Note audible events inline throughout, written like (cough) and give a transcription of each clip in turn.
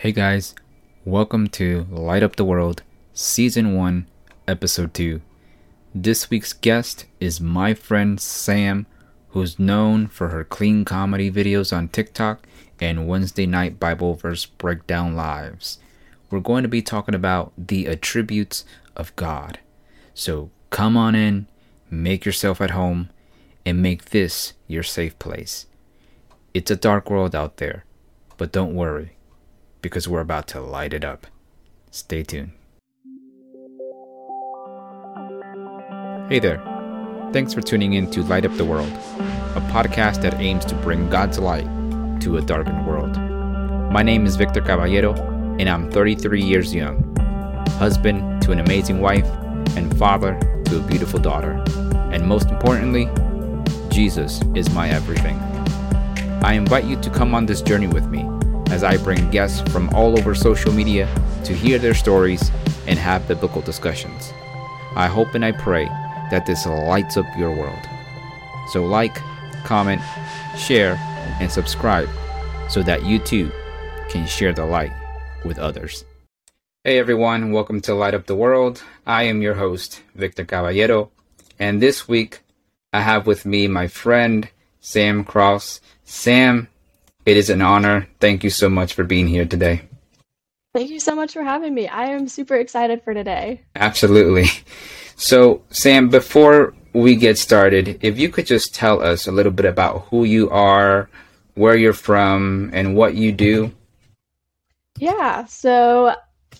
Hey guys, welcome to Light Up the World, Season 1, Episode 2. This week's guest is my friend Sam, who's known for her clean comedy videos on TikTok and Wednesday night Bible verse breakdown lives. We're going to be talking about the attributes of God. So come on in, make yourself at home, and make this your safe place. It's a dark world out there, but don't worry because we're about to light it up. Stay tuned. Hey there. Thanks for tuning in to Light Up the World, a podcast that aims to bring God's light to a darkened world. My name is Victor Caballero, and I'm 33 years young, husband to an amazing wife, and father to a beautiful daughter. And most importantly, Jesus is my everything. I invite you to come on this journey with me as I bring guests from all over social media to hear their stories and have biblical discussions. I hope and I pray that this lights up your world. So, like, comment, share, and subscribe so that you too can share the light with others. Hey everyone, welcome to Light Up the World. I am your host, Victor Caballero, and this week I have with me my friend Sam Krause. Sam, it is an honor. Thank you so much for being here today. Thank you so much for having me. I am super excited for today. Absolutely. So, Sam, before we get started, if you could just tell us a little bit about who you are, where you're from, and what you do. Yeah. So,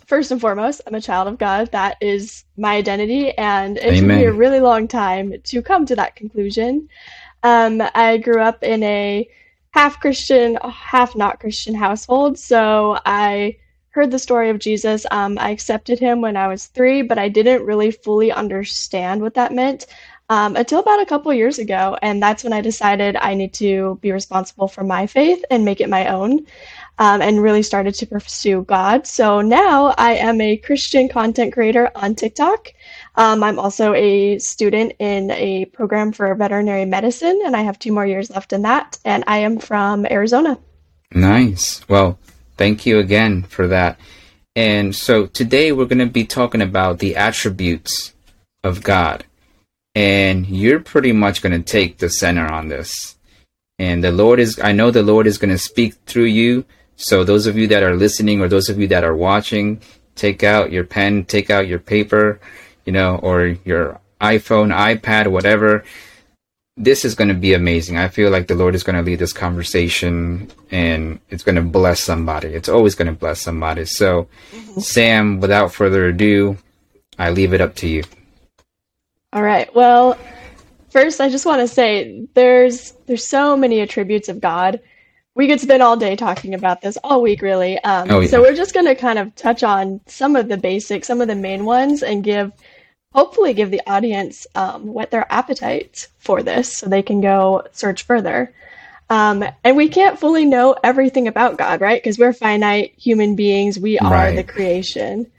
first and foremost, I'm a child of God. That is my identity, and it Amen. took me a really long time to come to that conclusion. Um, I grew up in a half Christian, half not Christian household. So I heard the story of Jesus. Um, I accepted him when I was three, but I didn't really fully understand what that meant um, until about a couple years ago. And that's when I decided I need to be responsible for my faith and make it my own. Um, and really started to pursue God. So now I am a Christian content creator on TikTok. Um, I'm also a student in a program for veterinary medicine, and I have two more years left in that. And I am from Arizona. Nice. Well, thank you again for that. And so today we're going to be talking about the attributes of God. And you're pretty much going to take the center on this. And the Lord is, I know the Lord is going to speak through you. So those of you that are listening or those of you that are watching, take out your pen, take out your paper you know, or your iPhone, iPad, whatever. This is going to be amazing. I feel like the Lord is going to lead this conversation and it's going to bless somebody. It's always going to bless somebody. So, mm-hmm. Sam, without further ado, I leave it up to you. All right. Well, first I just want to say there's there's so many attributes of God. We could spend all day talking about this all week, really. Um, oh, yeah. So we're just going to kind of touch on some of the basics, some of the main ones, and give hopefully give the audience um, whet their appetite for this so they can go search further. Um, and we can't fully know everything about God, right? Because we're finite human beings, we are right. the creation.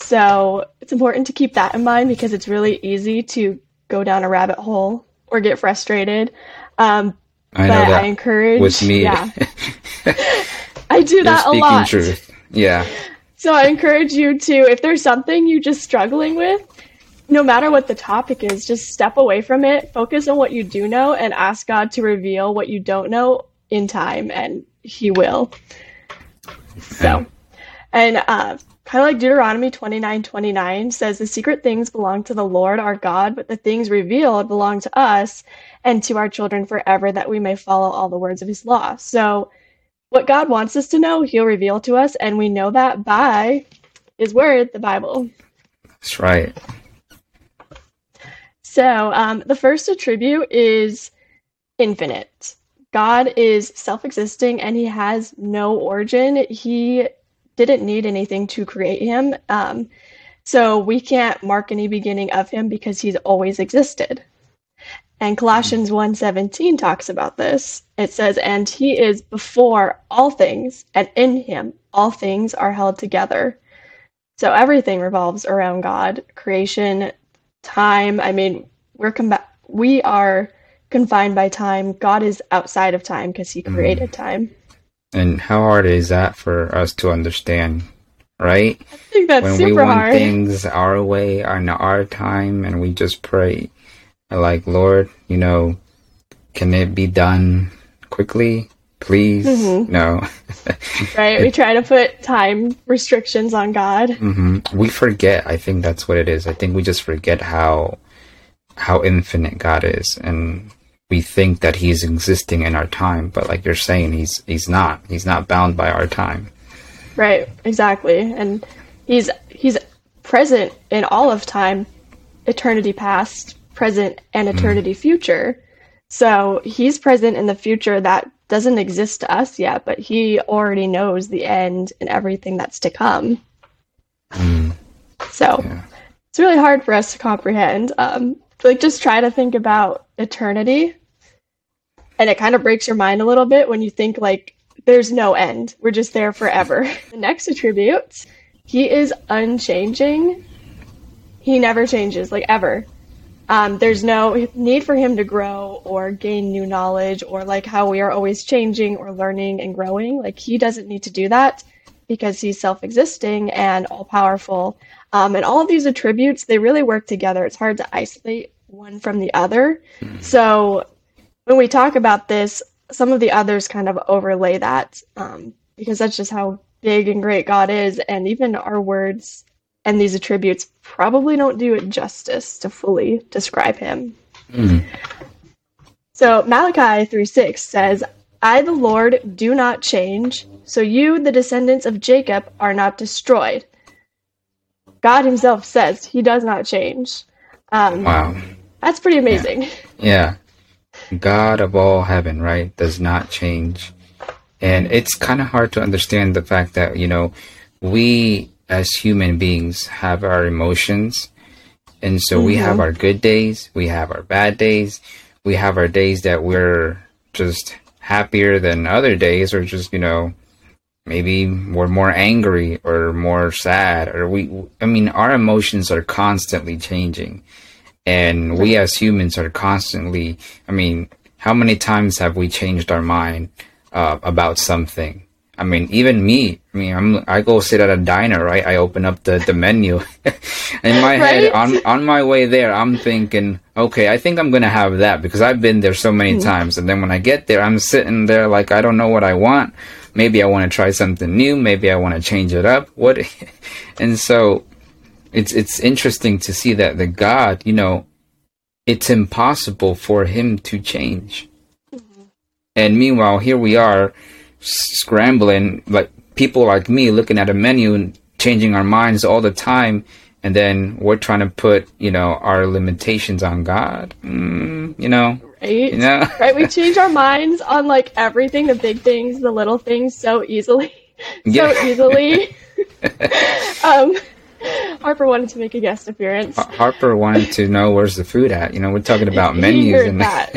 So it's important to keep that in mind because it's really easy to go down a rabbit hole or get frustrated. Um, I know that I encourage with me. Yeah, (laughs) I do that a lot. Truth. Yeah. So I encourage you to, if there's something you're just struggling with, no matter what the topic is, just step away from it, focus on what you do know, and ask God to reveal what you don't know in time, and He will. So, and uh, kind of like Deuteronomy 29 29 says, The secret things belong to the Lord our God, but the things revealed belong to us and to our children forever, that we may follow all the words of His law. So, what God wants us to know, He'll reveal to us, and we know that by His Word, the Bible. That's right. So um, the first attribute is infinite. God is self existing and he has no origin. He didn't need anything to create him. Um, so we can't mark any beginning of him because he's always existed. And Colossians 1:17 talks about this. It says, "And he is before all things, and in him all things are held together." So everything revolves around God, creation, time. I mean, we're com- we are confined by time. God is outside of time because He created mm. time. And how hard is that for us to understand, right? I think that's when super we want hard. things our way on our time and we just pray like Lord, you know, can it be done quickly? Please? Mm-hmm. No. (laughs) right? We try to put time restrictions on God. Mm-hmm. We forget. I think that's what it is. I think we just forget how how infinite God is, and we think that He's existing in our time. But like you're saying, He's He's not. He's not bound by our time. Right. Exactly. And He's He's present in all of time, eternity past, present, and eternity mm. future. So He's present in the future that doesn't exist to us yet, but he already knows the end and everything that's to come. Mm. So yeah. it's really hard for us to comprehend. Um, like just try to think about eternity, and it kind of breaks your mind a little bit when you think like there's no end. We're just there forever. (laughs) the next attribute, he is unchanging. He never changes, like ever. Um, there's no need for him to grow or gain new knowledge or like how we are always changing or learning and growing. Like he doesn't need to do that because he's self-existing and all-powerful. Um, and all of these attributes, they really work together. It's hard to isolate one from the other. Mm-hmm. So when we talk about this, some of the others kind of overlay that um, because that's just how big and great God is. And even our words and these attributes probably don't do it justice to fully describe him. Mm. So Malachi 3 6 says, I, the Lord, do not change, so you, the descendants of Jacob, are not destroyed. God himself says he does not change. Um, wow. That's pretty amazing. Yeah. yeah. God of all heaven, right, does not change. And it's kind of hard to understand the fact that, you know, we as human beings have our emotions. And so mm-hmm. we have mm-hmm. our good days, we have our bad days, we have our days that we're just happier than other days, or just, you know, maybe we're more angry or more sad, or we, I mean, our emotions are constantly changing. And we as humans are constantly, I mean, how many times have we changed our mind uh, about something? I mean, even me. I mean, I'm I go sit at a diner, right? I open up the the menu. (laughs) In my right? head, on on my way there, I'm thinking, okay, I think I'm gonna have that because I've been there so many mm. times. And then when I get there, I'm sitting there like I don't know what I want. Maybe I want to try something new. Maybe I want to change it up. What? (laughs) and so, it's it's interesting to see that the God, you know, it's impossible for him to change. Mm-hmm. And meanwhile, here we are scrambling, like people like me looking at a menu and changing our minds all the time. And then we're trying to put, you know, our limitations on God. Mm, you know, right? You know? (laughs) right. We change our minds on like everything, the big things, the little things, so easily, (laughs) so easily. (laughs) um, Harper wanted to make a guest appearance. Harper wanted to know where's the food at. You know, we're talking about menus and that,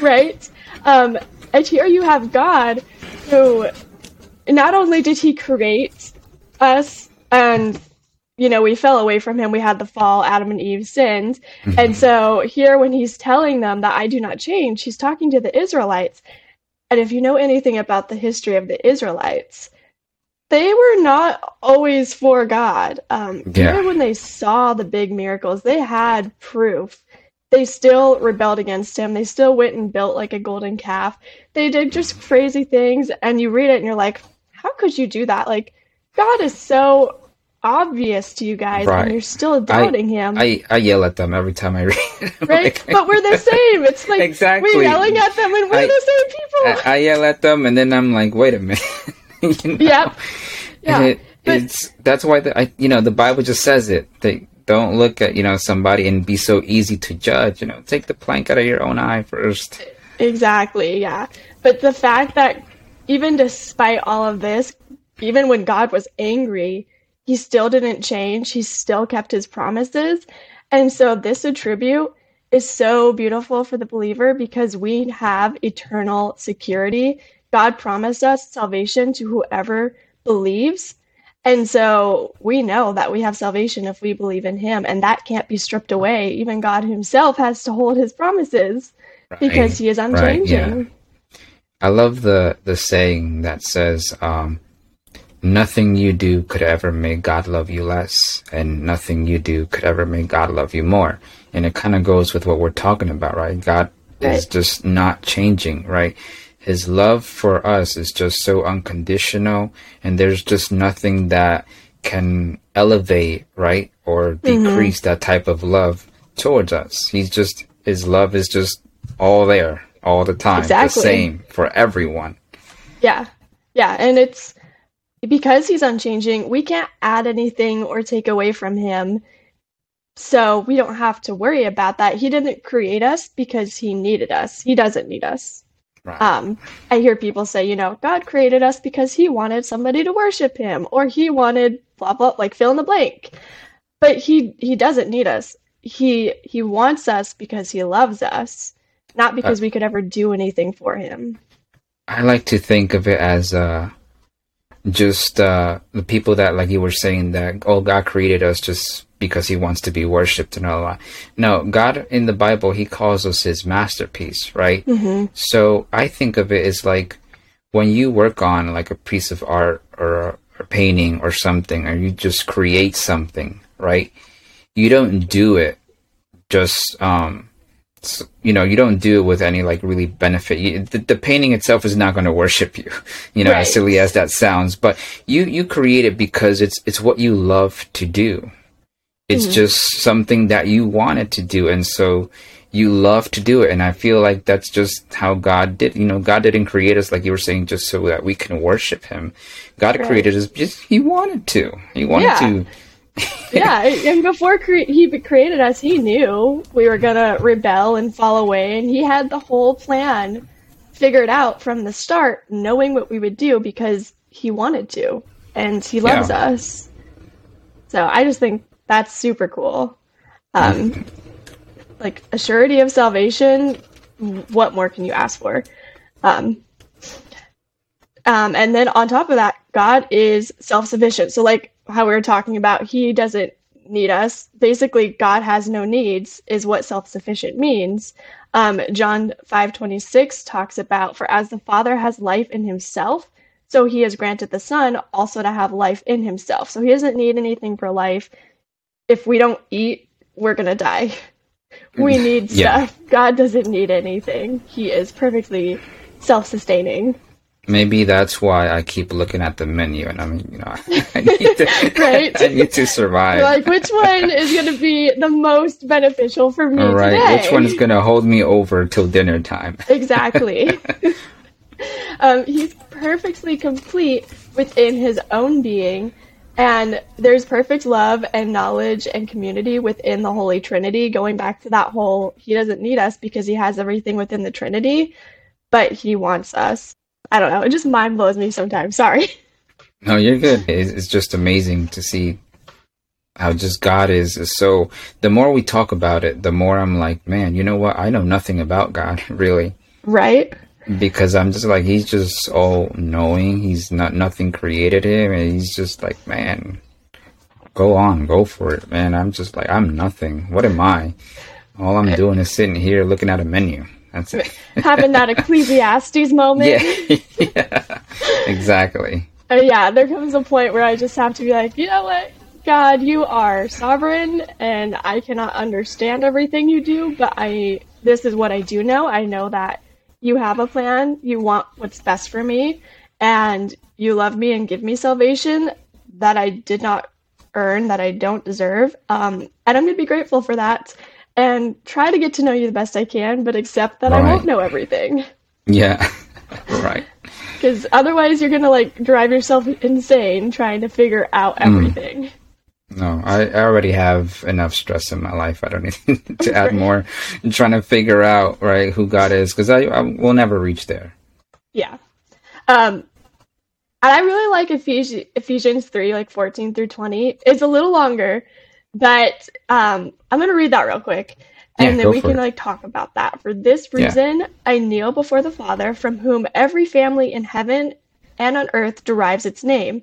right? Um, and here you have God, who not only did he create us and you know, we fell away from him. We had the fall, Adam and Eve sinned. Mm-hmm. And so here, when he's telling them that I do not change, he's talking to the Israelites. And if you know anything about the history of the Israelites, they were not always for God. Um, yeah. Even when they saw the big miracles, they had proof they still rebelled against him. They still went and built like a golden calf. They did just crazy things, and you read it and you're like, how could you do that? Like, God is so obvious to you guys, right. and you're still doubting I, him. I, I yell at them every time I read. (laughs) right, like, but we're the (laughs) same. It's like exactly we're yelling at them, and we're I, the same people. I, I, yell at them, and then I'm like, wait a minute. (laughs) you know? Yep. Yeah. It, but, it's that's why the, I you know the Bible just says it. They don't look at you know somebody and be so easy to judge you know take the plank out of your own eye first. Exactly yeah. But the fact that even despite all of this even when god was angry he still didn't change. He still kept his promises. And so this attribute is so beautiful for the believer because we have eternal security. God promised us salvation to whoever believes and so we know that we have salvation if we believe in him, and that can't be stripped away. Even God himself has to hold his promises right. because he is unchanging. Right, yeah. I love the the saying that says, um, "Nothing you do could ever make God love you less, and nothing you do could ever make God love you more." And it kind of goes with what we're talking about, right? God right. is just not changing, right? His love for us is just so unconditional, and there's just nothing that can elevate, right, or mm-hmm. decrease mm-hmm. that type of love towards us. He's just his love is just all there all the time, exactly. the same for everyone. Yeah, yeah, and it's because he's unchanging. We can't add anything or take away from him. So we don't have to worry about that. He didn't create us because he needed us. He doesn't need us. Right. Um, I hear people say, you know, God created us because he wanted somebody to worship him or he wanted blah blah like fill in the blank. But he he doesn't need us. He he wants us because he loves us, not because uh, we could ever do anything for him. I like to think of it as uh just uh the people that like you were saying that oh God created us just because he wants to be worshipped and all that. No, God in the Bible, he calls us his masterpiece, right? Mm-hmm. So I think of it as like when you work on like a piece of art or a painting or something, or you just create something, right? You don't do it just, um, you know, you don't do it with any like really benefit. You, the, the, painting itself is not going to worship you, (laughs) you know, right. as silly as that sounds. But you you create it because it's it's what you love to do, it's mm-hmm. just something that you wanted to do. And so you love to do it. And I feel like that's just how God did. You know, God didn't create us, like you were saying, just so that we can worship Him. God right. created us just, He wanted to. He wanted yeah. to. yeah, (laughs) and before cre- He created us, He knew we were going to rebel and fall away. And He had the whole plan figured out from the start, knowing what we would do because He wanted to. And He loves yeah. us. So I just think that's super cool. Um, like a surety of salvation. What more can you ask for? Um, um, and then on top of that, God is self sufficient. So, like how we were talking about, He doesn't need us. Basically, God has no needs, is what self sufficient means. Um, John five twenty six talks about, For as the Father has life in Himself, so He has granted the Son also to have life in Himself. So He doesn't need anything for life if we don't eat, we're going to die. (laughs) We need (laughs) yeah. stuff. God doesn't need anything. He is perfectly self sustaining. Maybe that's why I keep looking at the menu, and I'm, you know, (laughs) I need to, right? I need to survive. like, which one is going to be the most beneficial for me right, today? which one is going to hold me over till dinner time? exactly. um, he's perfectly complete within his own being, and there's perfect love and knowledge and community within the Holy Trinity, going back to that whole He doesn't need us because He has everything within the Trinity, but He wants us. I don't know. It just mind blows me sometimes. Sorry. No, you're good. It's just amazing to see how just God is, is so. The more we talk about it, the more I'm like, man, you know what? I know nothing about God, (laughs) really. Right because I'm just like he's just all knowing. He's not nothing created him, and he's just like, man, go on, go for it, man. I'm just like I'm nothing. What am I? All I'm doing is sitting here looking at a menu. That's it. (laughs) Having that Ecclesiastes moment. Yeah, (laughs) yeah. exactly. Uh, yeah, there comes a point where I just have to be like, you know what, God, you are sovereign, and I cannot understand everything you do, but I this is what I do know. I know that you have a plan, you want what's best for me, and you love me and give me salvation that I did not earn, that I don't deserve. Um, and I'm going to be grateful for that and try to get to know you the best I can, but accept that right. I won't know everything. Yeah, (laughs) right. Because otherwise, you're going to like drive yourself insane trying to figure out hmm. everything. Mm. No, I, I already have enough stress in my life. I don't need (laughs) to add more. I'm trying to figure out right who God is because I, I will never reach there. Yeah, um, and I really like Ephesians, Ephesians three like fourteen through twenty. It's a little longer, but um, I'm gonna read that real quick, and yeah, then we can it. like talk about that. For this reason, yeah. I kneel before the Father, from whom every family in heaven and on earth derives its name.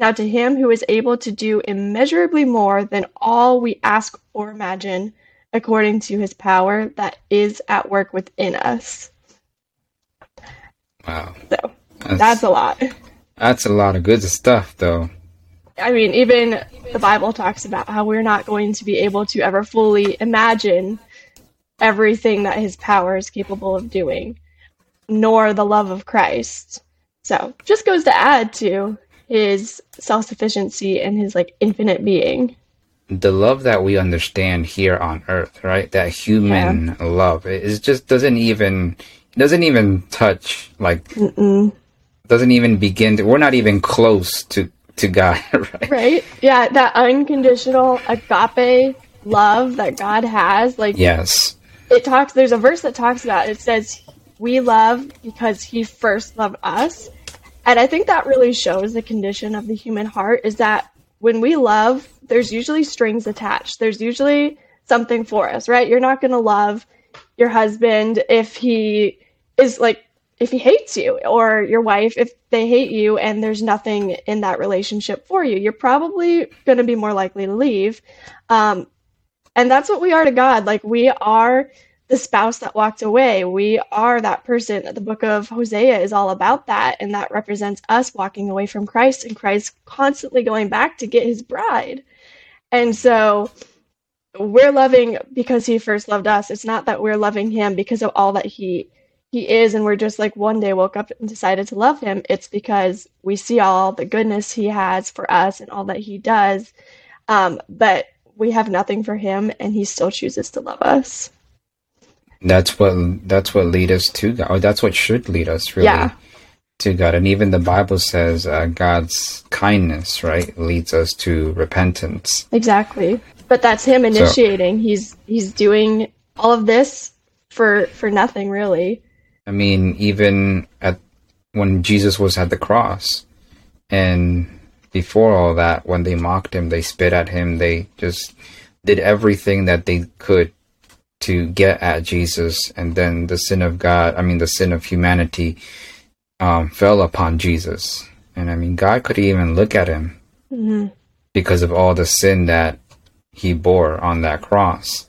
Now, to him who is able to do immeasurably more than all we ask or imagine, according to his power that is at work within us. Wow. So that's, that's, a lot. That's a lot of good stuff, though. I mean, even the Bible talks about how we're not going to be able to ever fully imagine everything that his power is capable of doing, nor the love of Christ. So, just goes to add to his self sufficiency and his like infinite being. The love that we understand here on earth, right? That human yeah. love, it just doesn't even doesn't even touch like Mm-mm. doesn't even begin to. We're not even close to to God, (laughs) right? Right. Yeah, that unconditional agape love that God has, like yes, it talks. There's a verse that talks about. It, it says, "We love because He first loved us." And I think that really shows the condition of the human heart is that when we love, there's usually strings attached. There's usually something for us, right? You're not going to love your husband if he is like, if he hates you, or your wife if they hate you and there's nothing in that relationship for you. You're probably going to be more likely to leave. Um, and that's what we are to God. Like, we are the spouse that walked away. We are that person. The book of Hosea is all about that, and that represents us walking away from Christ and Christ constantly going back to get his bride. And so we're loving because he first loved us. It's not that we're loving him because of all that he he is and we're just like one day woke up and decided to love him. It's because we see all the goodness he has for us and all that he does. Um, but we have nothing for him and he still chooses to love us. That's what that's what lead us to God. Or that's what should lead us really yeah. to God. And even the Bible says uh, God's kindness, right, leads us to repentance. Exactly. But that's Him initiating. So, he's He's doing all of this for for nothing, really. I mean, even at when Jesus was at the cross, and before all that, when they mocked him, they spit at him, they just did everything that they could to get at Jesus, and then the sin of God, I mean, the sin of humanity, um, fell upon Jesus. And I mean, God couldn't even look at him mm-hmm. because of all the sin that he bore on that cross.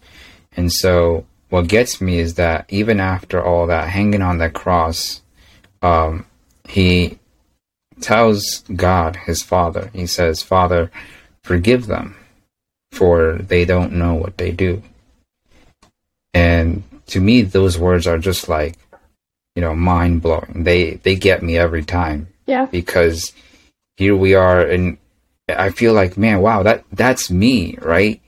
And so, what gets me is that even after all that, hanging on that cross, um, he tells God, his Father, he says, Father, forgive them, for they don't know what they do. And to me, those words are just like, you know, mind blowing. They they get me every time. Yeah. Because here we are, and I feel like, man, wow, that that's me, right?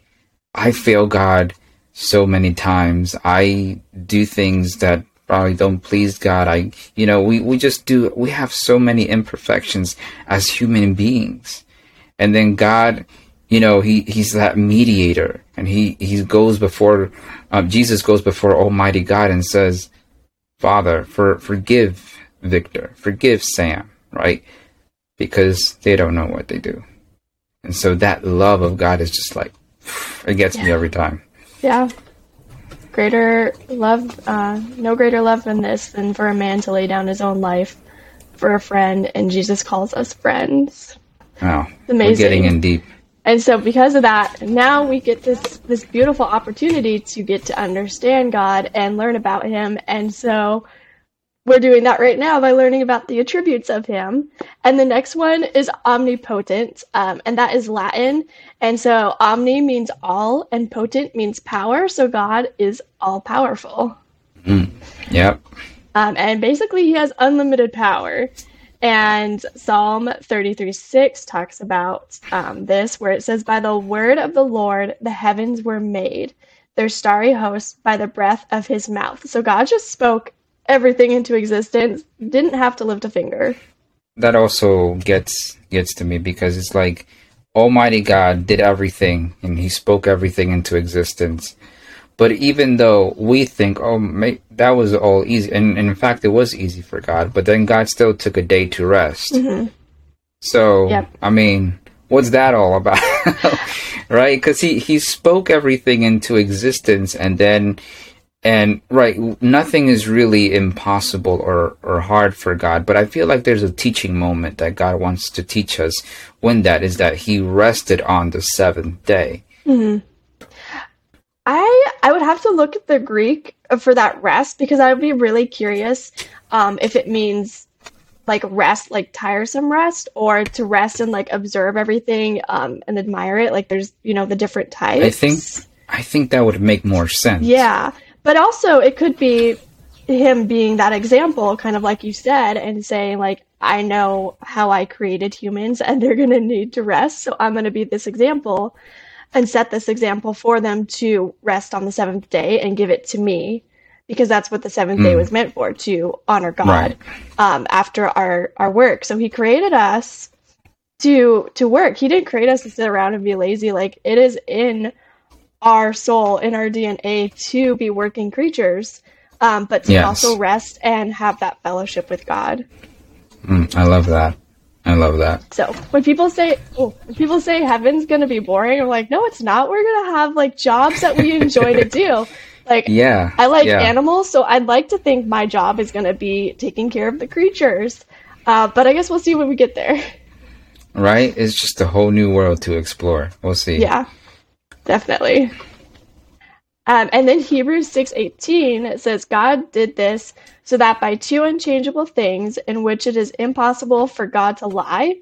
I fail God so many times. I do things that probably don't please God. I, you know, we, we just do, we have so many imperfections as human beings. And then God, you know, he, he's that mediator and he, he goes before um, Jesus goes before Almighty God and says, Father, for, forgive Victor, forgive Sam, right? Because they don't know what they do. And so that love of God is just like, it gets yeah. me every time. Yeah. Greater love, uh, no greater love than this than for a man to lay down his own life for a friend, and Jesus calls us friends. Wow. It's amazing. We're getting in deep. And so because of that, now we get this this beautiful opportunity to get to understand God and learn about him. And so we're doing that right now by learning about the attributes of him. And the next one is omnipotent, um, and that is Latin. And so omni means all, and potent means power. So God is all powerful. Mm, yep. Um, and basically, he has unlimited power. And Psalm 33 6 talks about um, this, where it says, By the word of the Lord the heavens were made, their starry hosts by the breath of his mouth. So God just spoke everything into existence, didn't have to lift a finger. That also gets gets to me because it's like Almighty God did everything and he spoke everything into existence. But even though we think, oh, may, that was all easy, and, and, in fact, it was easy for God, but then God still took a day to rest. Mm-hmm. So, yep. I mean, what's that all about? (laughs) right? Because he, he spoke everything into existence and then and right nothing is really impossible or or hard for god but i feel like there's a teaching moment that god wants to teach us when that is that he rested on the seventh day mm-hmm. I i would have to look at the greek for that rest because i would be really curious um, if it means like rest like tiresome rest or to rest and like observe everything um, and admire it. Like there's you know the different types i think i think that would make more sense. Yeah. But also, it could be him being that example, kind of like you said, and saying, like, I know how I created humans and they're going to need to rest. So I'm going to be this example and set this example for them to rest on the seventh day and give it to me because that's what the seventh mm. day hmm. was meant for to honor God right. um, after our, our work. So he created us to to work. He didn't create us to sit around and be lazy. Like it is in our soul in our DNA to be working creatures, um, but to yes. also rest and have that fellowship with God. Mm, I love that. I love that. So when people say, oh, when people say heaven's gonna be boring, I'm like, no, it's not. We're gonna have like jobs that we enjoy to do. (laughs) Like, yeah, I like yeah. animals, so I'd like to think my job is gonna be taking care of the creatures. Uh, but I guess we'll see when we get there. Right? It's just a whole new world to explore. We'll see. Yeah definitely. Um, and then Hebrews 6:18 says God did this so that by two unchangeable things in which it is impossible for God to lie,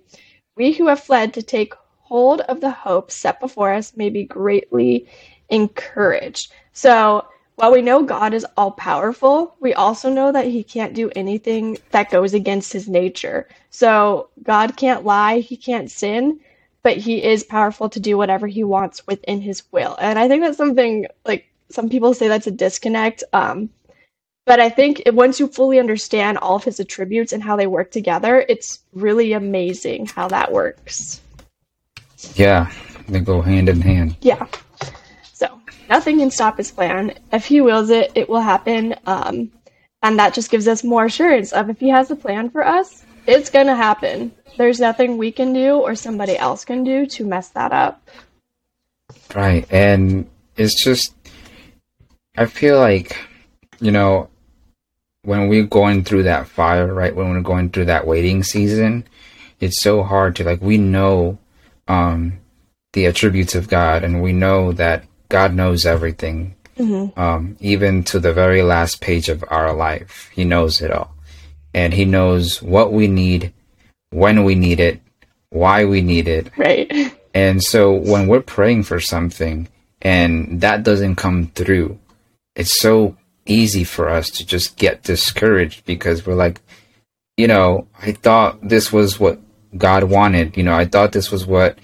we who have fled to take hold of the hope set before us may be greatly encouraged. So while we know God is all powerful, we also know that he can't do anything that goes against his nature. So God can't lie, he can't sin, but he is powerful to do whatever he wants within his will. And I think that's something like some people say that's a disconnect. Um, but I think once you fully understand all of his attributes and how they work together, it's really amazing how that works. Yeah, they go hand in hand. Yeah. So nothing can stop his plan. If he wills it, it will happen. Um, and that just gives us more assurance of if he has a plan for us, it's going to happen. There's nothing we can do or somebody else can do to mess that up. Right. And it's just, I feel like, you know, when we're going through that fire, right? When we're going through that waiting season, it's so hard to, like, we know um, the attributes of God and we know that God knows everything. Mm-hmm. Um, even to the very last page of our life, He knows it all. And He knows what we need when we need it, why we need it. Right. And so when we're praying for something and that doesn't come through, it's so easy for us to just get discouraged because we're like, you know, I thought this was what God wanted. You know, I thought this was what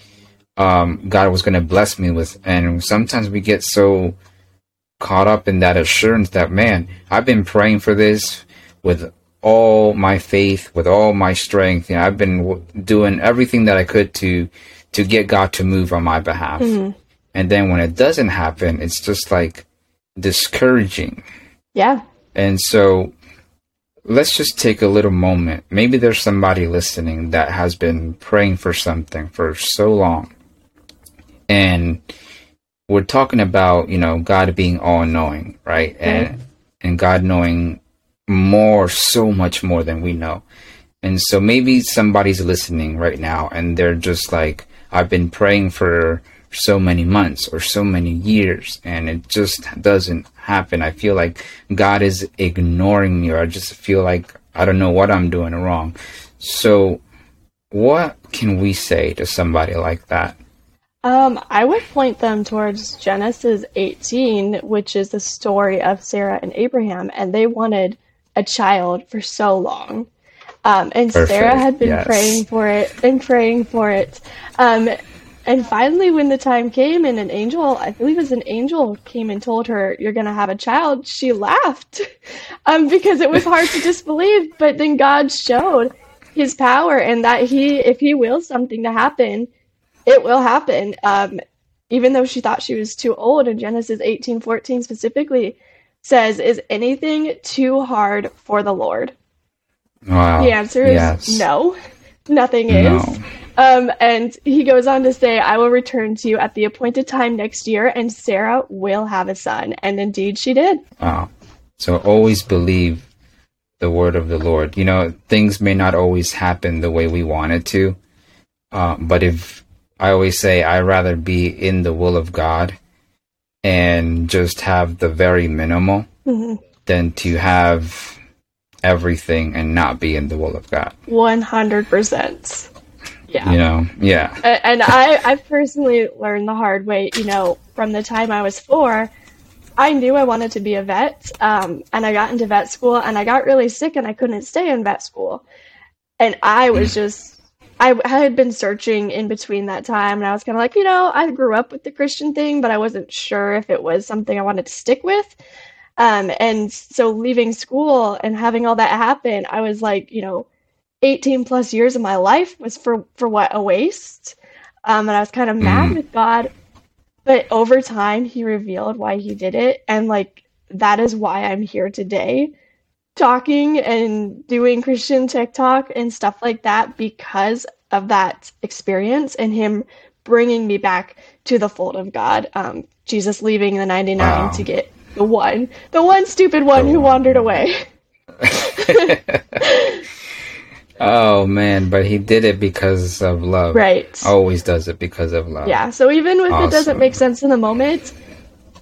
um, God was going to bless me with. And sometimes we get so caught up in that assurance that, man, I've been praying for this with all my faith, with all my strength. You know, I've been w- doing everything that I could to to get God to move on my behalf. Mm-hmm. And then when it doesn't happen, it's just like discouraging. Yeah. And so let's just take a little moment. Maybe there's somebody listening that has been praying for something for so long. And we're talking about, you know, God being all knowing, right? And and God knowing more, so much more than we know. And so maybe somebody's listening right now and they're just like, I've been praying for so many months or so many years and it just doesn't happen. I feel like God is ignoring me or I just feel like I don't know what I'm doing wrong. So what can we say to somebody like that? Um, I would point them towards Genesis 18, which is the story of Sarah and Abraham, and they wanted a child for so long. Um, and Perfect. Sarah had been yes. praying for it and praying for it. Um, and finally, when the time came and an angel, I believe it was an angel, came and told her, You're going to have a child, she laughed (laughs) um, because it was hard to disbelieve. But then God showed his power and that he, if he wills something to happen, it will happen. Um, even though she thought she was too old in Genesis 18:14 specifically says, "Is anything too hard for the Lord?" Wow. The answer is yes. no. Nothing is. No. Um, and he goes on to say, I will return to you at the appointed time next year, and Sarah will have a son. And indeed, she did. Wow. So always believe the word of the Lord. You know, things may not always happen the way we want it to. Uh, but if I always say, I'd rather be in the will of God and just have the very minimal mm-hmm. than to have everything and not be in the will of God. 100%. Yeah. You know, yeah. And I, I personally learned the hard way, you know, from the time I was four. I knew I wanted to be a vet, um, and I got into vet school, and I got really sick, and I couldn't stay in vet school. And I was just, I, I had been searching in between that time, and I was kind of like, you know, I grew up with the Christian thing, but I wasn't sure if it was something I wanted to stick with. Um, and so leaving school and having all that happen, I was like, you know, 18 plus years of my life was for for what a waste? Um, and i was kind of mad mm. with god but over time he revealed why he did it. And like that is why i'm here today talking and doing christian tiktok and stuff like that because of that experience and him bringing me back to the fold of god. Um, jesus leaving the 99 wow. to get the one the one stupid one who wandered away (laughs) (laughs) (laughs) Oh man, but he did it because of love. Right. Always does it because of love. Yeah. So even if awesome. it doesn't make sense in the moment,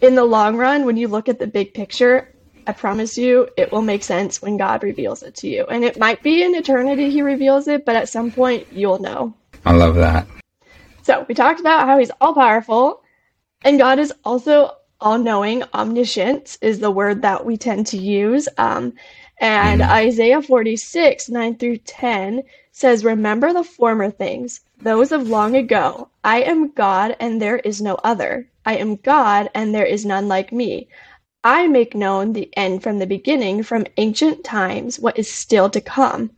in the long run, when you look at the big picture, I promise you it will make sense when God reveals it to you. And it might be in eternity he reveals it, but at some point you'll know. I love that. So we talked about how he's all powerful, and God is also all knowing, omniscient is the word that we tend to use. Um, and mm. Isaiah 46, 9 through 10 says, Remember the former things, those of long ago. I am God, and there is no other. I am God, and there is none like me. I make known the end from the beginning, from ancient times, what is still to come.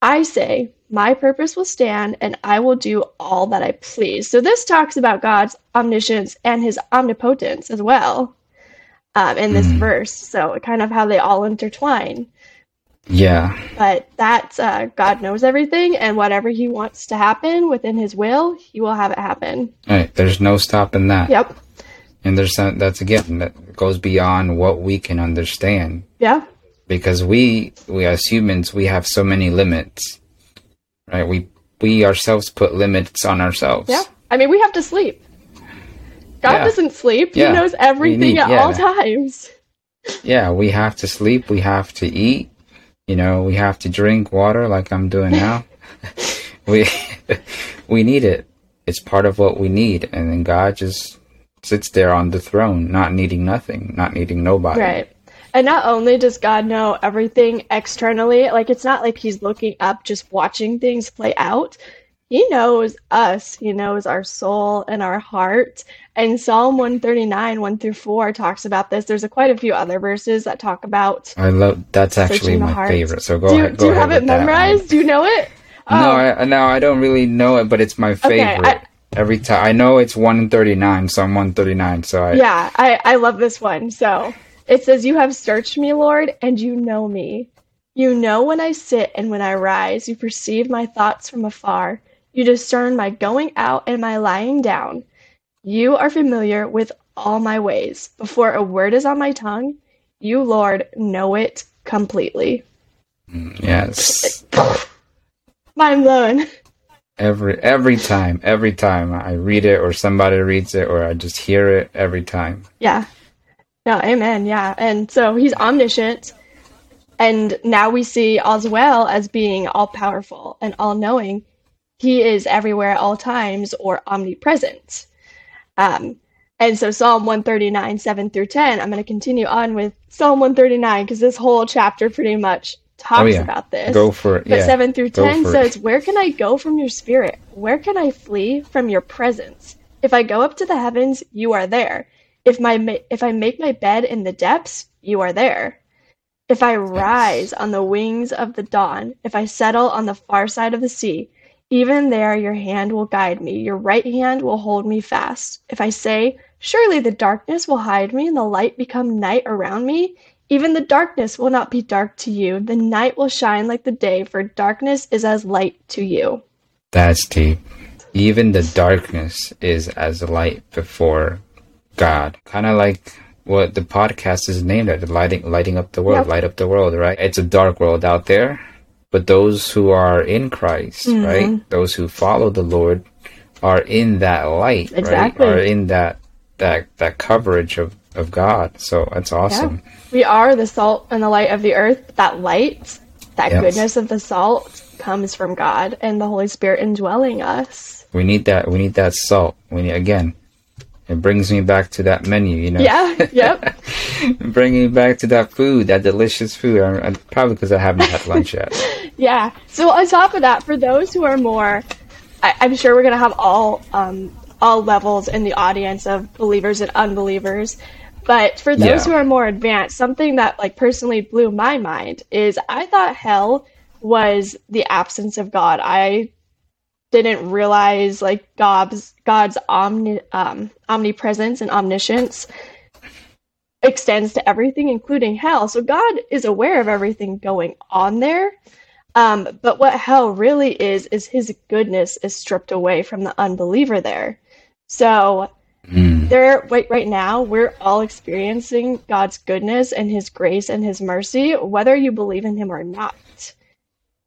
I say, My purpose will stand, and I will do all that I please. So this talks about God's omniscience and his omnipotence as well um, in this mm. verse. So kind of how they all intertwine. Yeah. But that's uh, God knows everything, and whatever He wants to happen within His will, He will have it happen. Right. There's no stopping that. Yep. And there's some, that's again that goes beyond what we can understand. Yeah. Because we we as humans we have so many limits, right? We we ourselves put limits on ourselves. Yeah. I mean, we have to sleep. God yeah. doesn't sleep. Yeah. He knows everything need, at yeah. all (laughs) times. Yeah, we have to sleep. We have to eat you know, we have to drink water like I'm doing now. (laughs) (laughs) we (laughs) we need it. It's part of what we need, and then God just sits there on the throne, not needing nothing, not needing nobody. Right. And not only does God know everything externally, like it's not like he's looking up just watching things play out he knows us. He knows our soul and our heart. And Psalm 139, 1 through 4 talks about this. There's a, quite a few other verses that talk about. I love that's actually my heart. favorite. So go do, ahead. Go do you have it memorized? Do you know it? No, oh. I, no, I don't really know it, but it's my favorite. Okay, I, Every time I know it's 139, Psalm 139. So I Yeah, I, I love this one. So it says, You have searched me, Lord, and you know me. You know when I sit and when I rise. You perceive my thoughts from afar. You discern my going out and my lying down. You are familiar with all my ways. Before a word is on my tongue, you, Lord, know it completely. Mm, yes. Mind blown. Every every time, every time I read it or somebody reads it or I just hear it every time. Yeah. No, amen. Yeah. And so he's omniscient. And now we see as well as being all powerful and all knowing he is everywhere at all times or omnipresent. Um, and so Psalm 139, 7 through 10, I'm going to continue on with Psalm 139 because this whole chapter pretty much talks oh, yeah. about this. Go for it. But yeah. 7 through 10 says, it. Where can I go from your spirit? Where can I flee from your presence? If I go up to the heavens, you are there. If my if I make my bed in the depths, you are there. If I rise on the wings of the dawn, if I settle on the far side of the sea, Even there, your hand will guide me, your right hand will hold me fast. If I say, Surely the darkness will hide me, and the light become night around me, even the darkness will not be dark to you. The night will shine like the day, for darkness is as light to you. That's deep. Even the darkness is as light before God. Kind of like what the podcast is named at, lighting lighting up the world, yep. light up the world, right? It's a dark world out there, but those who are in Christ, mm-hmm. right? Those who follow the Lord are in that light, exactly. right? Are in that that that coverage of of God. So that's awesome. Yeah. We are the salt and the light of the earth. That light, that yes. goodness of the salt comes from God and the Holy Spirit indwelling us. We need that. We need that salt. We need again. It brings me back to that menu, you know. Yeah. Yep. (laughs) bringing back to that food, that delicious food. I, I, probably because I haven't had lunch yet. (laughs) yeah. So on top of that, for those who are more, I, am sure we're gonna have all um, all levels in the audience of believers and unbelievers. But for those yeah. who are more advanced, something that like personally blew my mind is I thought hell was the absence of God. I didn't realize like God's God's omni, um, omnipresence and omniscience extends to everything, including hell. So God is aware of everything going on there. Um, but what hell really is is His goodness is stripped away from the unbeliever there. So mm. there right, right now we're all experiencing God's goodness and his grace and his mercy whether you believe in him or not.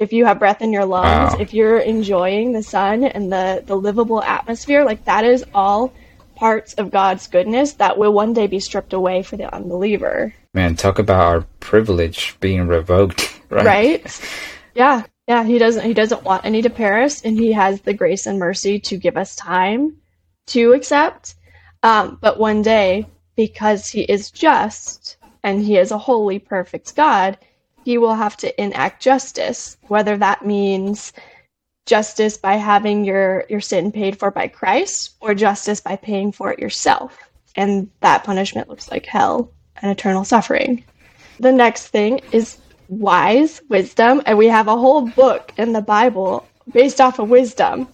If you have breath in your lungs, wow. if you're enjoying the sun and the the livable atmosphere, like that is all parts of God's goodness that will one day be stripped away for the unbeliever. Man, talk about our privilege being revoked, (laughs) right? Right? Yeah. Yeah, he doesn't he doesn't want any to perish and he has the grace and mercy to give us time to accept. Um, but one day, because he is just and he is a holy, perfect God, he will have to enact justice, whether that means justice by having your, your sin paid for by Christ or justice by paying for it yourself. And that punishment looks like hell and eternal suffering. The next thing is wise wisdom, and we have a whole book in the Bible based off of wisdom.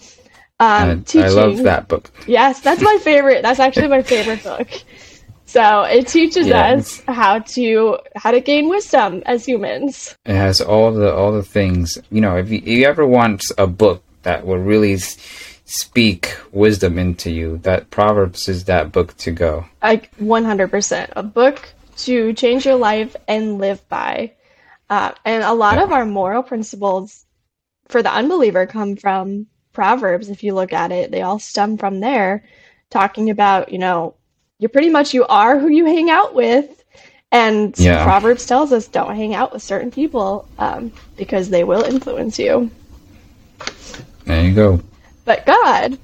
Um, I, I love that book. Yes, that's my favorite. That's actually my favorite book. (laughs) So it teaches us how to how to gain wisdom as humans. It has all the all the things. You know, if you, if you ever want a book that will really speak wisdom into you, that Proverbs is that book to go. Like one hundred percent, a book to change your life and live by. Uh, and a lot yeah. of our moral principles for the unbeliever come from Proverbs, if you look at it, they all stem from there, talking about, you know, you're pretty much you are who you hang out with. And yeah. Proverbs tells us don't hang out with certain people um, because they will influence you. There you go. But God,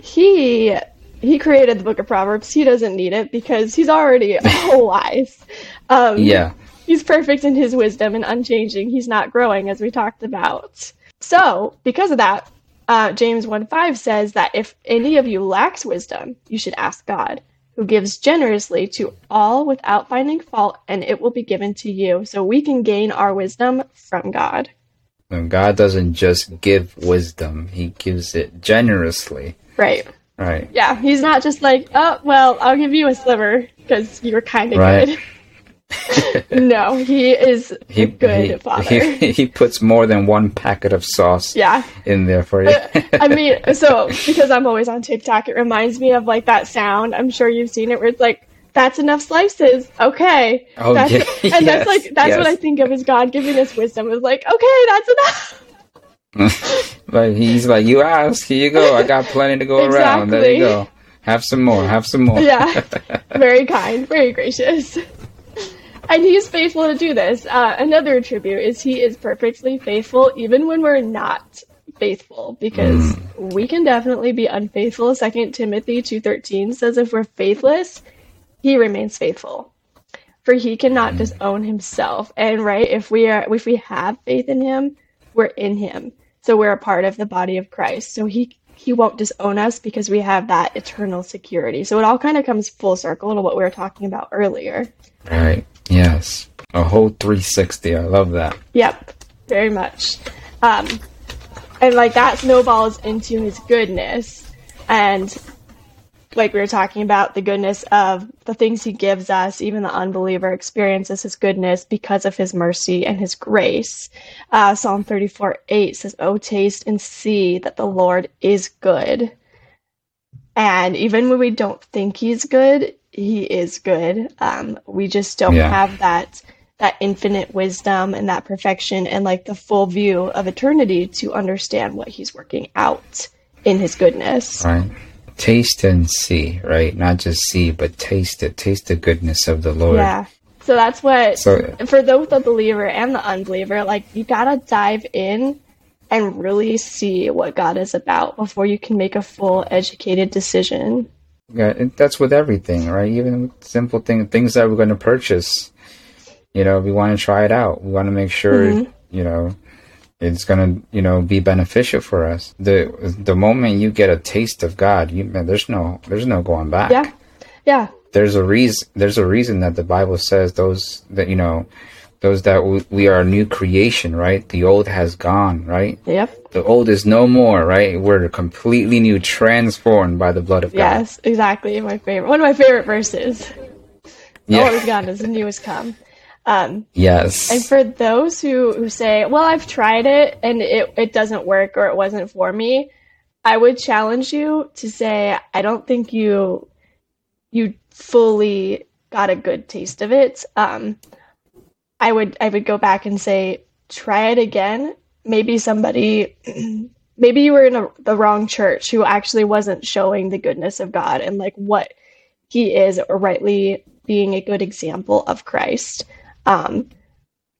He He created the book of Proverbs. He doesn't need it because He's already (laughs) wise. Um, yeah. He's perfect in His wisdom and unchanging. He's not growing, as we talked about. So, because of that, uh, James 1 5 says that if any of you lacks wisdom, you should ask God, who gives generously to all without finding fault, and it will be given to you. So we can gain our wisdom from God. And God doesn't just give wisdom, He gives it generously. Right. Right. Yeah, He's not just like, oh, well, I'll give you a sliver because you were kind of right. good. (laughs) (laughs) no, he is he, a good he, father. He, he puts more than one packet of sauce yeah. in there for you. Uh, I mean, so because I'm always on TikTok, it reminds me of like that sound. I'm sure you've seen it where it's like, that's enough slices. Okay. Oh, that's, yeah. (laughs) And yes, that's like, (laughs) that's yes. what I think of as God giving us wisdom. Is like, okay, that's enough. but he's like, you asked, here you go. I got plenty to go exactly. around. There you go. Have some more. Have some more. yeah. Very kind. Very gracious and he's faithful to do this. Uh, another attribute is he is perfectly faithful even when we're not faithful because mm. we can definitely be unfaithful. Second Timothy 2:13 says if we're faithless, he remains faithful. For he cannot mm. disown himself. And right, if we are if we have faith in him, we're in him. So we're a part of the body of Christ. So he he won't disown us because we have that eternal security. So it all kind of comes full circle to what we were talking about earlier. Right. Yes. A whole 360. I love that. Yep. Very much. Um, and like that snowballs into his goodness and like we were talking about the goodness of the things he gives us even the unbeliever experiences his goodness because of his mercy and his grace uh, psalm 34 8 says oh taste and see that the lord is good and even when we don't think he's good he is good um, we just don't yeah. have that that infinite wisdom and that perfection and like the full view of eternity to understand what he's working out in his goodness. Right. Taste and see, right? Not just see, but taste it. Taste the goodness of the Lord. Yeah. So that's what so, for both the believer and the unbeliever, like you gotta dive in and really see what God is about before you can make a full educated decision. Yeah, that's with everything, right? Even simple things, things that we're going to purchase you know, we want to try it out. We want to make sure, mm-hmm. you know, it's going to, you know, be beneficial for us. The the moment you get a taste of God, you there's no there's no going back. Yeah. Yeah. There's a reason there's a reason that the Bible says those that you know, those that we, we are a new creation, right? The old has gone, right? Yep. The old is no more, right? We're completely new, transformed by the blood of God. Yes, exactly. My favorite, one of my favorite verses. Yeah. The old is gone, as the new has come. Um, yes. And for those who, who say, well, I've tried it and it, it doesn't work or it wasn't for me, I would challenge you to say, I don't think you you fully got a good taste of it. Um, I would I would go back and say, try it again. Maybe somebody (clears throat) maybe you were in a, the wrong church who actually wasn't showing the goodness of God and like what he is or rightly being a good example of Christ. Um,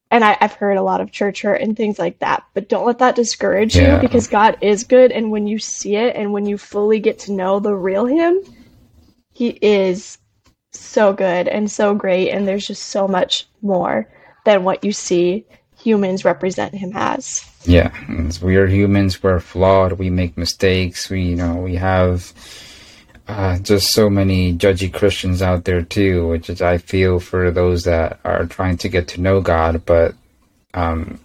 and I, have heard a lot of church hurt and things like that, but don't let that discourage yeah. you because God is good. And when you see it and when you fully get to know the real Him, He is so good and so great. And there's just so much more than what you see humans represent Him as. Yeah, we are humans. We're flawed. We make mistakes. We, you know, we have uh, just so many judgy Christians out there too, which is I feel for those that are trying to get to know God, but um,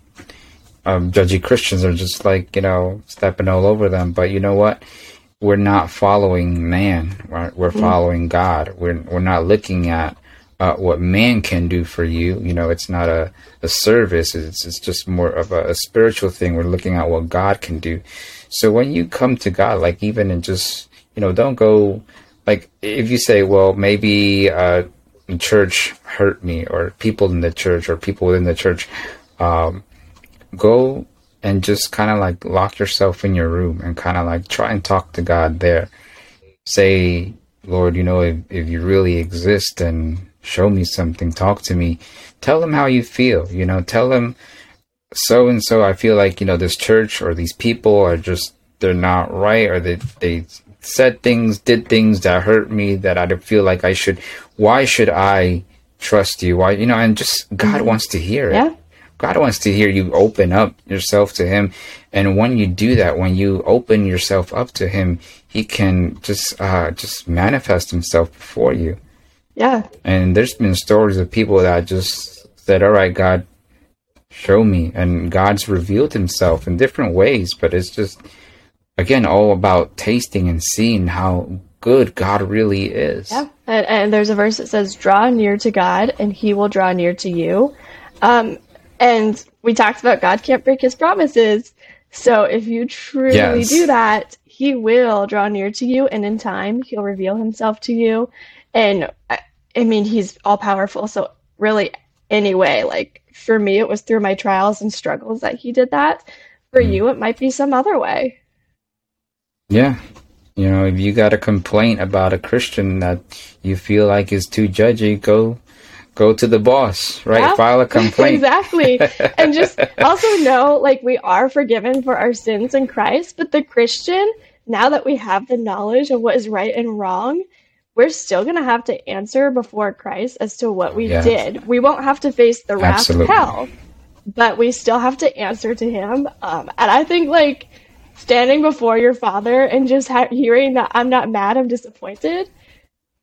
um, judgy Christians are just like you know stepping all over them. But you know what? We're not following man. We're, we're mm-hmm. following God. We're we're not looking at uh, what man can do for you. You know, it's not a, a service. It's it's just more of a, a spiritual thing. We're looking at what God can do. So when you come to God, like even in just you know, don't go like if you say, well, maybe uh, church hurt me, or people in the church, or people within the church, um, go and just kind of like lock yourself in your room and kind of like try and talk to God there. Say, Lord, you know, if, if you really exist and show me something, talk to me, tell them how you feel, you know, tell them so and so I feel like, you know, this church or these people are just they're not right or they they said things, did things that hurt me that I feel like I should. Why should I trust you? Why, you know, and just God mm-hmm. wants to hear it. Yeah. God wants to hear you open up yourself to Him. And when you do that, when you open yourself up to Him, He can just, uh, just manifest Himself before you. Yeah. And there's been stories of people that just said, all right, God, show me. And God's revealed Himself in different ways, but it's just, again all about tasting and seeing how good God really is. Yeah, and, and there's a verse that says, "Draw near to God, and He will draw near to you." Um, and we talked about God can't break His promises. So if you truly yes. do that, He will draw near to you, and in time, He'll reveal Himself to you. And I, I mean, He's all powerful. So really, anyway, like for me, it was through my trials and struggles that He did that. For mm. you, it might be some other way. Yeah. You know, if you got a complaint about a Christian that you feel like is too judgy, go go to the boss, right? Yeah, File a (laughs) complaint. exactly. and just (laughs) also know like we are forgiven for our sins in Christ, but the Christian, now that we have the knowledge of what is right and wrong, we're still going to have to answer before Christ as to what we yes. did. We won't have to face the wrath Absolutely. of hell, but we still have to answer to him. Um, and I think like standing before your father and just ha- hearing that I'm not mad, I'm disappointed,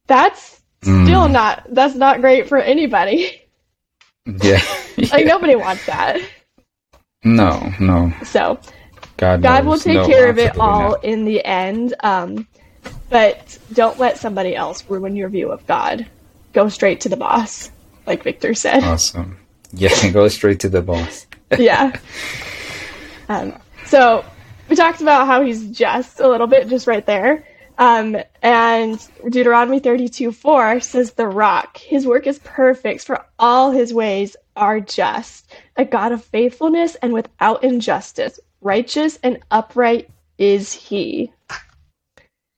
that's mm. still not that's not great for anybody. (laughs) Yeah. (laughs) like nobody wants that. No, no. So, God, God will take no, care of it all not. in the end. Um, but don't let somebody else ruin your view of God. Go straight to the boss, like Victor said. Awesome. Yeah, (laughs) go straight to the boss. (laughs) yeah. Um, so we talked about how he's just a little bit, just right there. Um, and Deuteronomy 32 4 says, The rock, his work is perfect, for all his ways are just, a God of faithfulness and without injustice. Righteous and upright is he.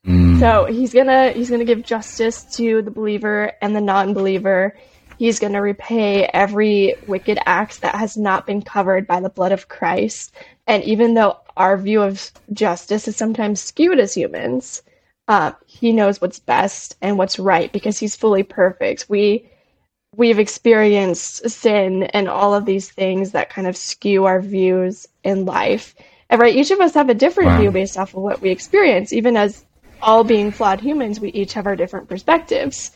Mm. So he's gonna he's gonna give justice to the believer and the non-believer. He's gonna repay every wicked act that has not been covered by the blood of Christ. And even though our view of justice is sometimes skewed as humans, uh, he knows what's best and what's right because he's fully perfect. We we've experienced sin and all of these things that kind of skew our views in life. And right, each of us have a different wow. view based off of what we experience. Even as all being flawed humans, we each have our different perspectives.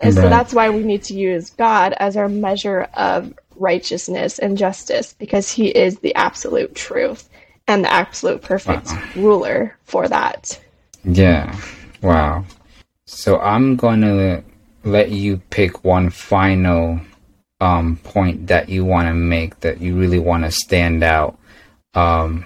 And right. so that's why we need to use God as our measure of righteousness and justice because he is the absolute truth and the absolute perfect wow. ruler for that. Yeah. Wow. So I'm going to let you pick one final um, point that you want to make that you really want to stand out. Um,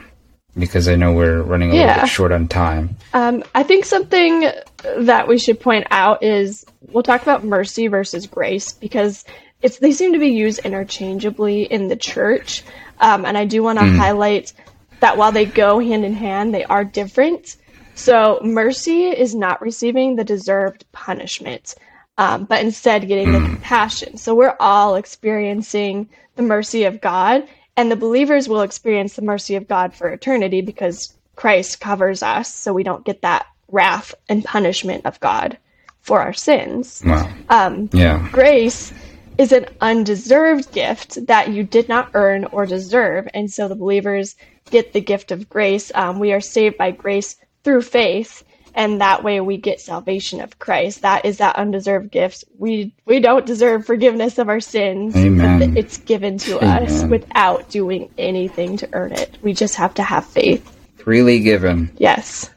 because I know we're running a yeah. little bit short on time. Um, I think something that we should point out is we'll talk about mercy versus grace because it's they seem to be used interchangeably in the church, um, and I do want to mm. highlight that while they go hand in hand, they are different. So mercy is not receiving the deserved punishment, um, but instead getting the hmm. compassion. So we're all experiencing the mercy of God, and the believers will experience the mercy of God for eternity because Christ covers us, so we don't get that wrath and punishment of God for our sins. Wow. Um, yeah. Grace is an undeserved gift that you did not earn or deserve, and so the believers get the gift of grace. Um, we are saved by grace through faith and that way we get salvation of Christ. That is that undeserved gift. We we don't deserve forgiveness of our sins. Amen. It's given to Amen. us without doing anything to earn it. We just have to have faith. Freely given. Yes.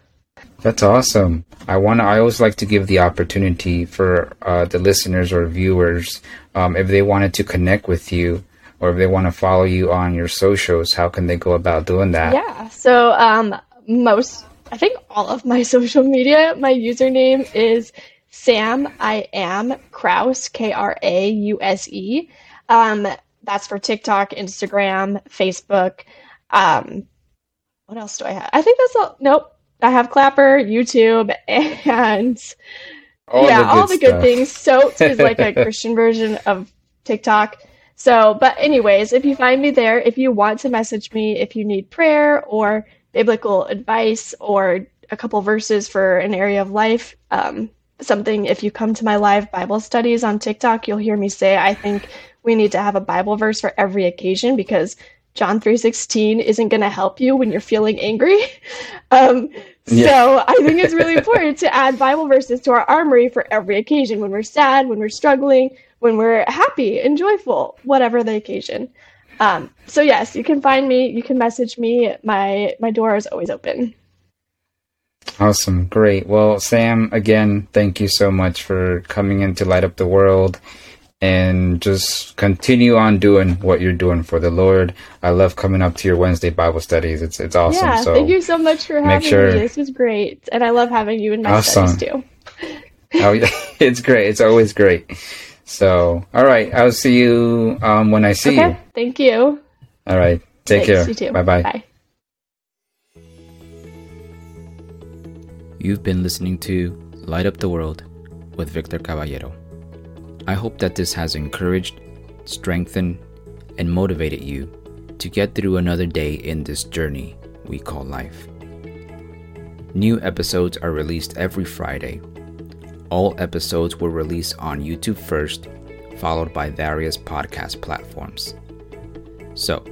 That's awesome. I want. I always like to give the opportunity for uh, the listeners or viewers, um, if they wanted to connect with you, or if they want to follow you on your socials, how can they go about doing that? Yeah. So um, most I think all of my (laughs) social media, my username is Sam I am Krause K R A U S E. Um, that's for TikTok, Instagram, Facebook. Um, what else do I have? I think that's all. Nope. I have Clapper, YouTube, and all yeah, the all the good things. Soaps is like a (laughs) Christian version of TikTok. So, but anyways, if you find me there, if you want to message me, if you need prayer or biblical advice or a couple verses for an area of life. Um, something, if you come to my live Bible studies on TikTok, you'll hear me say, I think we need to have a Bible verse for every occasion because John 3:16 isn't going to help you when you're feeling angry. (laughs) Um, yeah. So I think it's really important to add Bible verses to our armory for every occasion when we're sad, when we're struggling, when we're happy and joyful, whatever the occasion. Um, so yes, you can find me. You can message me. My my door is always open. Awesome, great. Well, Sam, again, thank you so much for coming in to light up the world and just continue on doing what you're doing for the Lord. I love coming up to your Wednesday Bible studies. It's it's awesome. Yeah, so thank you so much for having sure... me. This was great, and I love having you in my awesome. studies too. oh, yeah, (laughs) it's great. It's always great. So, all right. I'll see you um, when I see okay. you. Thank you. All right. Take Thanks, care. You too. Bye-bye. Bye. You've been listening to Light Up the World with Victor Caballero. I hope that this has encouraged, strengthened, and motivated you to get through another day in this journey we call life. New episodes are released every Friday all episodes were released on YouTube first, followed by various podcast platforms. So,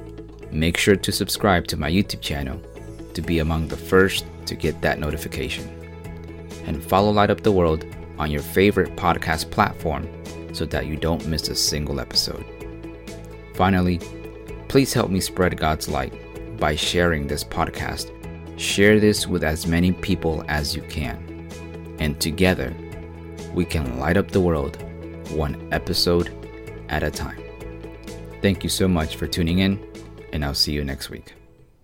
make sure to subscribe to my YouTube channel to be among the first to get that notification. And follow Light Up the World on your favorite podcast platform so that you don't miss a single episode. Finally, please help me spread God's light by sharing this podcast. Share this with as many people as you can. And together, we can light up the world one episode at a time. Thank you so much for tuning in, and I'll see you next week.